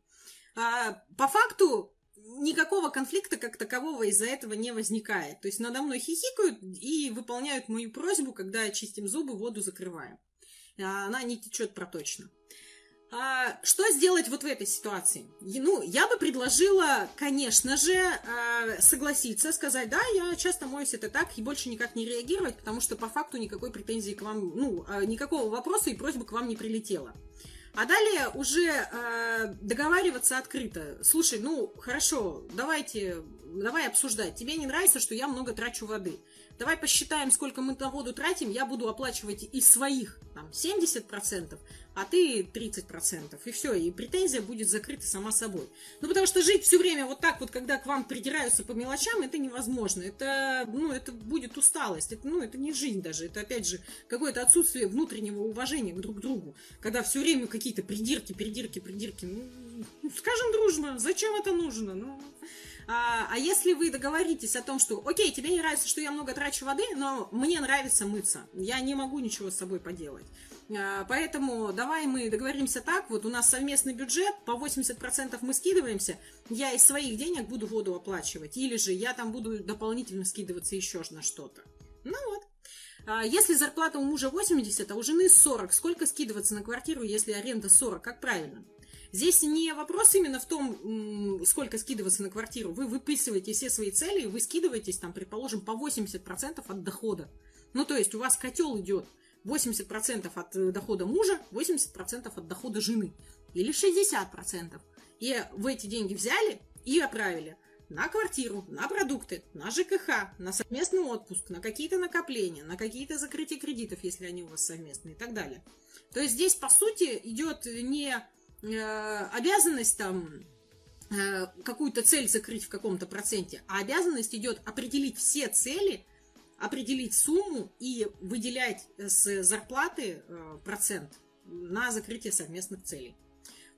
А, по факту никакого конфликта как такового из-за этого не возникает. То есть надо мной хихикают и выполняют мою просьбу, когда чистим зубы, воду закрываем. А, она не течет проточно. А, что сделать вот в этой ситуации? Ну, я бы предложила, конечно же, а, согласиться, сказать, да, я часто моюсь это так, и больше никак не реагировать, потому что по факту никакой претензии к вам, ну, а, никакого вопроса и просьбы к вам не прилетела. А далее уже договариваться открыто. Слушай, ну хорошо, давайте, давай обсуждать. Тебе не нравится, что я много трачу воды. Давай посчитаем, сколько мы на воду тратим. Я буду оплачивать из своих там, 70%, а ты 30%. И все, и претензия будет закрыта сама собой. Ну, потому что жить все время вот так вот, когда к вам придираются по мелочам, это невозможно. Это, ну, это будет усталость. Это, ну, это не жизнь даже. Это, опять же, какое-то отсутствие внутреннего уважения к друг другу. Когда все время какие-то придирки, придирки, придирки. Ну, скажем дружно, зачем это нужно? Ну, а, а если вы договоритесь о том, что, окей, тебе не нравится, что я много трачу воды, но мне нравится мыться, я не могу ничего с собой поделать. А, поэтому давай мы договоримся так, вот у нас совместный бюджет, по 80% мы скидываемся, я из своих денег буду воду оплачивать, или же я там буду дополнительно скидываться еще на что-то. Ну вот. А, если зарплата у мужа 80, а у жены 40, сколько скидываться на квартиру, если аренда 40? Как правильно? Здесь не вопрос именно в том, сколько скидываться на квартиру. Вы выписываете все свои цели, вы скидываетесь, там, предположим, по 80% от дохода. Ну, то есть у вас котел идет 80% от э, дохода мужа, 80% от дохода жены. Или 60%. И вы эти деньги взяли и отправили на квартиру, на продукты, на ЖКХ, на совместный отпуск, на какие-то накопления, на какие-то закрытия кредитов, если они у вас совместные и так далее. То есть здесь, по сути, идет не обязанность там э, какую-то цель закрыть в каком-то проценте, а обязанность идет определить все цели, определить сумму и выделять с зарплаты э, процент на закрытие совместных целей.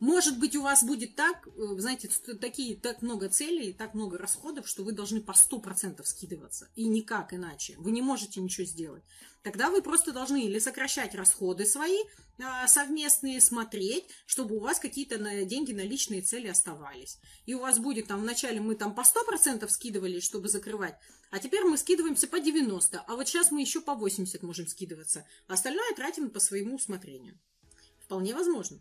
Может быть, у вас будет так, э, знаете, такие, так много целей, так много расходов, что вы должны по 100% скидываться. И никак иначе. Вы не можете ничего сделать. Тогда вы просто должны или сокращать расходы свои а, совместные, смотреть, чтобы у вас какие-то деньги на личные цели оставались. И у вас будет там вначале мы там по 100% скидывали, чтобы закрывать, а теперь мы скидываемся по 90, а вот сейчас мы еще по 80 можем скидываться. Остальное тратим по своему усмотрению. Вполне возможно.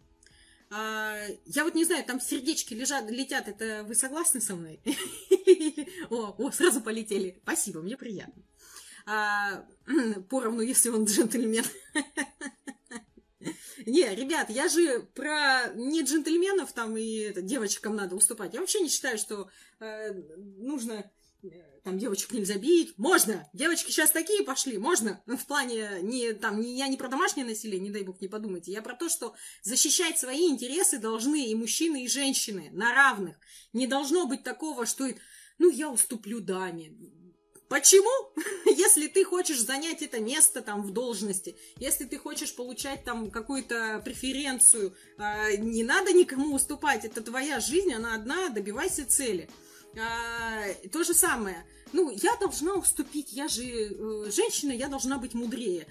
А, я вот не знаю, там сердечки лежат, летят, это вы согласны со мной? О, сразу полетели. Спасибо, мне приятно. А, поровну, если он джентльмен. Не, ребят, я же про не джентльменов там и девочкам надо уступать. Я вообще не считаю, что э, нужно там девочек нельзя бить. Можно! Девочки сейчас такие пошли, можно. В плане, не, там, не, я не про домашнее насилие, не дай бог, не подумайте. Я про то, что защищать свои интересы должны и мужчины, и женщины на равных. Не должно быть такого, что, ну, я уступлю даме. Почему? Если ты хочешь занять это место там в должности, если ты хочешь получать там какую-то преференцию, а, не надо никому уступать, это твоя жизнь, она одна, добивайся цели. А, то же самое. Ну, я должна уступить, я же э, женщина, я должна быть мудрее.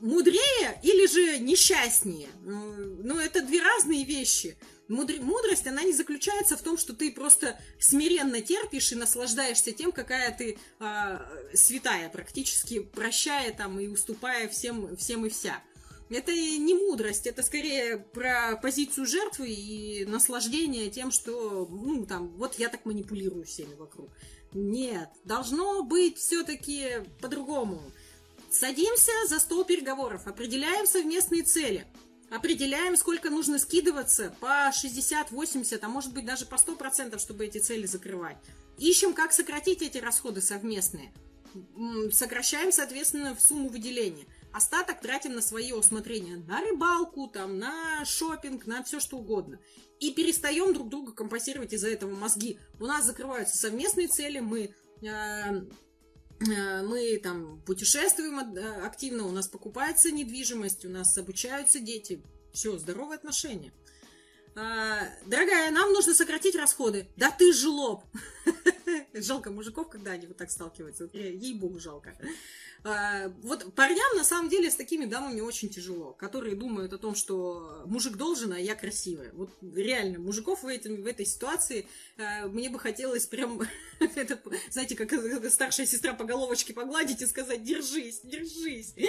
Мудрее или же несчастнее? Ну, это две разные вещи. Мудр... Мудрость, она не заключается в том, что ты просто смиренно терпишь и наслаждаешься тем, какая ты э, святая, практически прощая там и уступая всем, всем и вся. Это не мудрость, это скорее про позицию жертвы и наслаждение тем, что, ну, там, вот я так манипулирую всеми вокруг. Нет, должно быть все-таки по-другому. Садимся за стол переговоров, определяем совместные цели, определяем, сколько нужно скидываться по 60, 80, а может быть даже по 100%, чтобы эти цели закрывать. Ищем, как сократить эти расходы совместные. Сокращаем, соответственно, в сумму выделения. Остаток тратим на свое усмотрение, на рыбалку, там, на шопинг, на все что угодно. И перестаем друг друга компенсировать из-за этого мозги. У нас закрываются совместные цели, мы э, э, мы там путешествуем э, активно, у нас покупается недвижимость, у нас обучаются дети. Все, здоровые отношения. А, дорогая, нам нужно сократить расходы. Да ты жлоб. Жалко мужиков, когда они вот так сталкиваются. Ей-богу, жалко. А, вот парням, на самом деле, с такими дамами очень тяжело, которые думают о том, что мужик должен, а я красивая. Вот реально, мужиков в, этом, в этой ситуации а, мне бы хотелось прям, это, знаете, как старшая сестра по головочке погладить и сказать, держись, держись.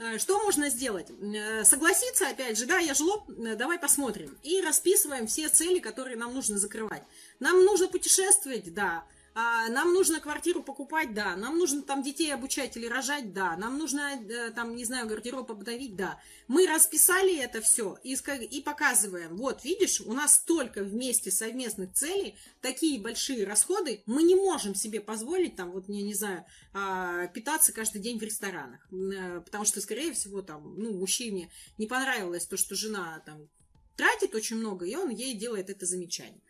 А, что можно сделать? Э, согласиться, опять же, да, я жлоб, э, давай посмотрим. И расписываем все цели, которые нам нужно закрывать. Нам нужно путешествовать, да. А, нам нужно квартиру покупать, да. Нам нужно там детей обучать или рожать, да. Нам нужно э, там, не знаю, гардероб обновить, да. Мы расписали это все и, и показываем. Вот, видишь, у нас столько вместе совместных целей, такие большие расходы, мы не можем себе позволить там, вот, я не знаю, а, питаться каждый день в ресторанах. Э, потому что, скорее всего, там, ну, мужчине не понравилось то, что жена там тратит очень много, и он ей делает это замечание.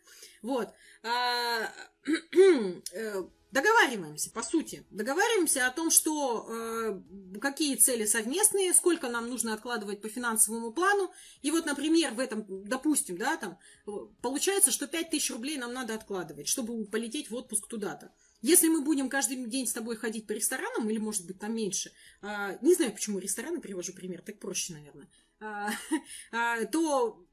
Вот. Э, договариваемся, по сути. Договариваемся о том, что э, какие цели совместные, сколько нам нужно откладывать по финансовому плану. И вот, например, в этом, допустим, да, там, получается, что 5000 рублей нам надо откладывать, чтобы полететь в отпуск туда-то. Если мы будем каждый день с тобой ходить по ресторанам, или, может быть, там меньше, э, не знаю, почему рестораны привожу пример, так проще, наверное, э, э, то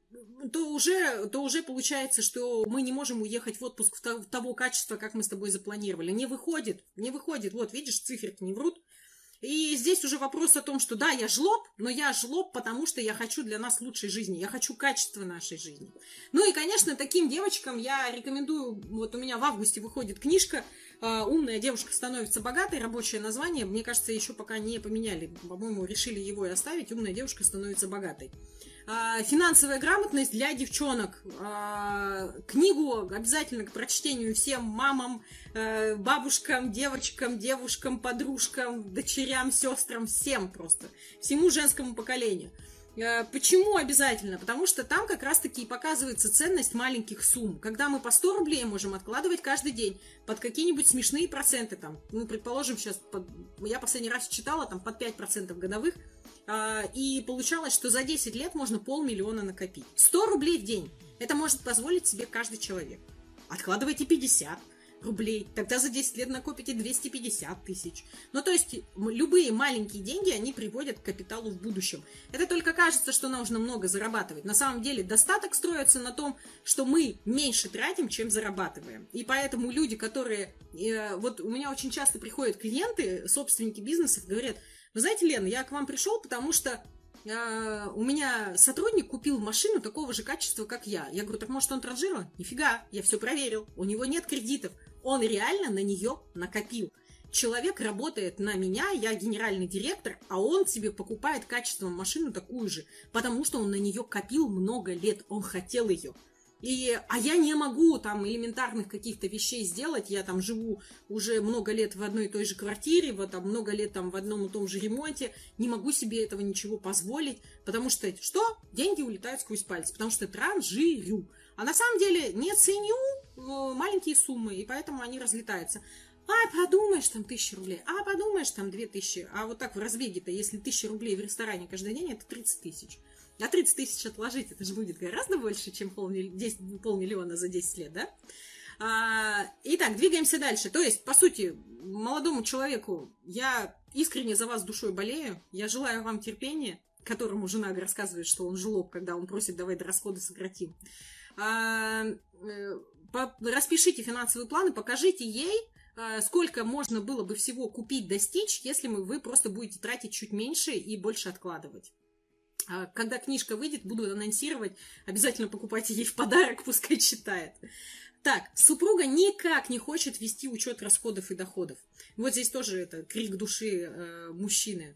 то уже, то уже получается, что мы не можем уехать в отпуск в того качества, как мы с тобой запланировали. Не выходит, не выходит. Вот, видишь, циферки не врут. И здесь уже вопрос о том, что да, я жлоб, но я жлоб, потому что я хочу для нас лучшей жизни, я хочу качества нашей жизни. Ну и, конечно, таким девочкам я рекомендую, вот у меня в августе выходит книжка умная девушка становится богатой, рабочее название, мне кажется, еще пока не поменяли. По-моему, решили его и оставить. Умная девушка становится богатой. А, финансовая грамотность для девчонок. А, книгу обязательно к прочтению всем мамам, э, бабушкам, девочкам, девушкам, подружкам, дочерям, сестрам, всем просто. Всему женскому поколению. Э, почему обязательно? Потому что там как раз-таки и показывается ценность маленьких сумм. Когда мы по 100 рублей можем откладывать каждый день под какие-нибудь смешные проценты, там, ну, предположим, сейчас, под, я последний раз читала, там, под 5% годовых, а, и получалось, что за 10 лет можно полмиллиона накопить. 100 рублей в день. Это может позволить себе каждый человек. Откладывайте 50 рублей, тогда за 10 лет накопите 250 тысяч. Ну, то есть, любые маленькие деньги, они приводят к капиталу в будущем. Это только кажется, что нужно много зарабатывать. На самом деле, достаток строится на том, что мы меньше тратим, чем зарабатываем. И поэтому люди, которые... Э, вот у меня очень часто приходят клиенты, собственники бизнесов, говорят, вы знаете, Лена, я к вам пришел, потому что э, у меня сотрудник купил машину такого же качества, как я. Я говорю, так может он транжирован? Нифига, я все проверил. У него нет кредитов. Он реально на нее накопил. Человек работает на меня, я генеральный директор, а он себе покупает качественную машину такую же, потому что он на нее копил много лет, он хотел ее. И, а я не могу там элементарных каких-то вещей сделать. Я там живу уже много лет в одной и той же квартире, вот там много лет там в одном и том же ремонте. Не могу себе этого ничего позволить, потому что что? Деньги улетают сквозь пальцы, потому что транжирю. А на самом деле не ценю э, маленькие суммы, и поэтому они разлетаются. А, подумаешь, там тысяча рублей. А, подумаешь, там две тысячи. А вот так в разбеге-то, если тысяча рублей в ресторане каждый день, это 30 тысяч. А 30 тысяч отложить, это же будет гораздо больше, чем полмиллиона, 10, полмиллиона за 10 лет, да? А, итак, двигаемся дальше. То есть, по сути, молодому человеку я искренне за вас душой болею. Я желаю вам терпения, которому жена рассказывает, что он жлоб, когда он просит, давай до расходы сократим. А, э, распишите финансовые планы, покажите ей, а, сколько можно было бы всего купить, достичь, если вы просто будете тратить чуть меньше и больше откладывать. А когда книжка выйдет, буду анонсировать. Обязательно покупайте ей в подарок, пускай читает. Так, супруга никак не хочет вести учет расходов и доходов. Вот здесь тоже это крик души э, мужчины.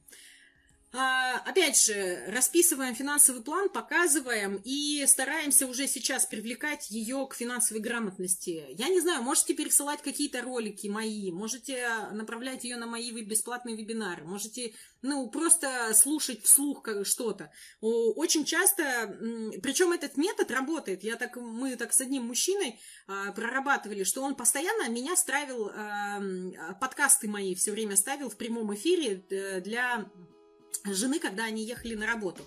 А, опять же, расписываем финансовый план, показываем и стараемся уже сейчас привлекать ее к финансовой грамотности. Я не знаю, можете пересылать какие-то ролики мои, можете направлять ее на мои бесплатные вебинары, можете, ну, просто слушать вслух что-то. Очень часто, причем этот метод работает. Я так, мы так с одним мужчиной а, прорабатывали, что он постоянно меня ставил, а, подкасты мои все время ставил в прямом эфире э, для жены, когда они ехали на работу.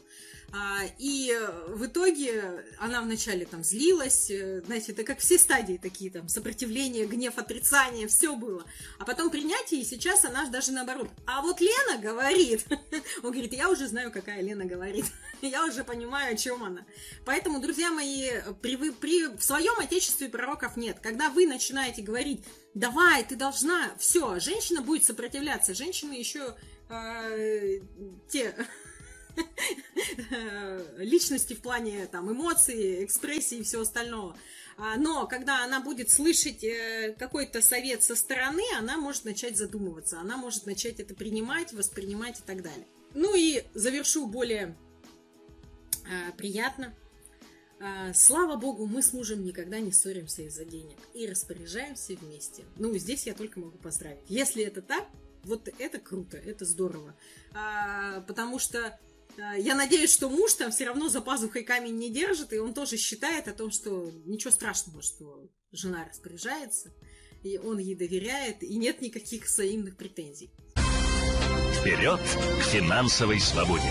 А, и в итоге она вначале там злилась, э, знаете, это как все стадии такие, там, сопротивление, гнев, отрицание, все было. А потом принятие, и сейчас она даже наоборот. А вот Лена говорит, он говорит, я уже знаю, какая Лена говорит, я уже понимаю, о чем она. Поэтому, друзья мои, при, при, в своем отечестве пророков нет. Когда вы начинаете говорить, давай, ты должна, все, женщина будет сопротивляться, женщины еще те личности в плане там эмоций, экспрессии и всего остального. А, но когда она будет слышать э, какой-то совет со стороны, она может начать задумываться, она может начать это принимать, воспринимать и так далее. Ну и завершу более приятно. Слава богу, мы с мужем никогда не ссоримся из-за денег и распоряжаемся вместе. Ну, здесь я только могу поздравить. Если это так, вот это круто, это здорово. А, потому что а, я надеюсь, что муж там все равно за пазухой камень не держит, и он тоже считает о том, что ничего страшного, что жена распоряжается, и он ей доверяет, и нет никаких взаимных претензий. Вперед к финансовой свободе!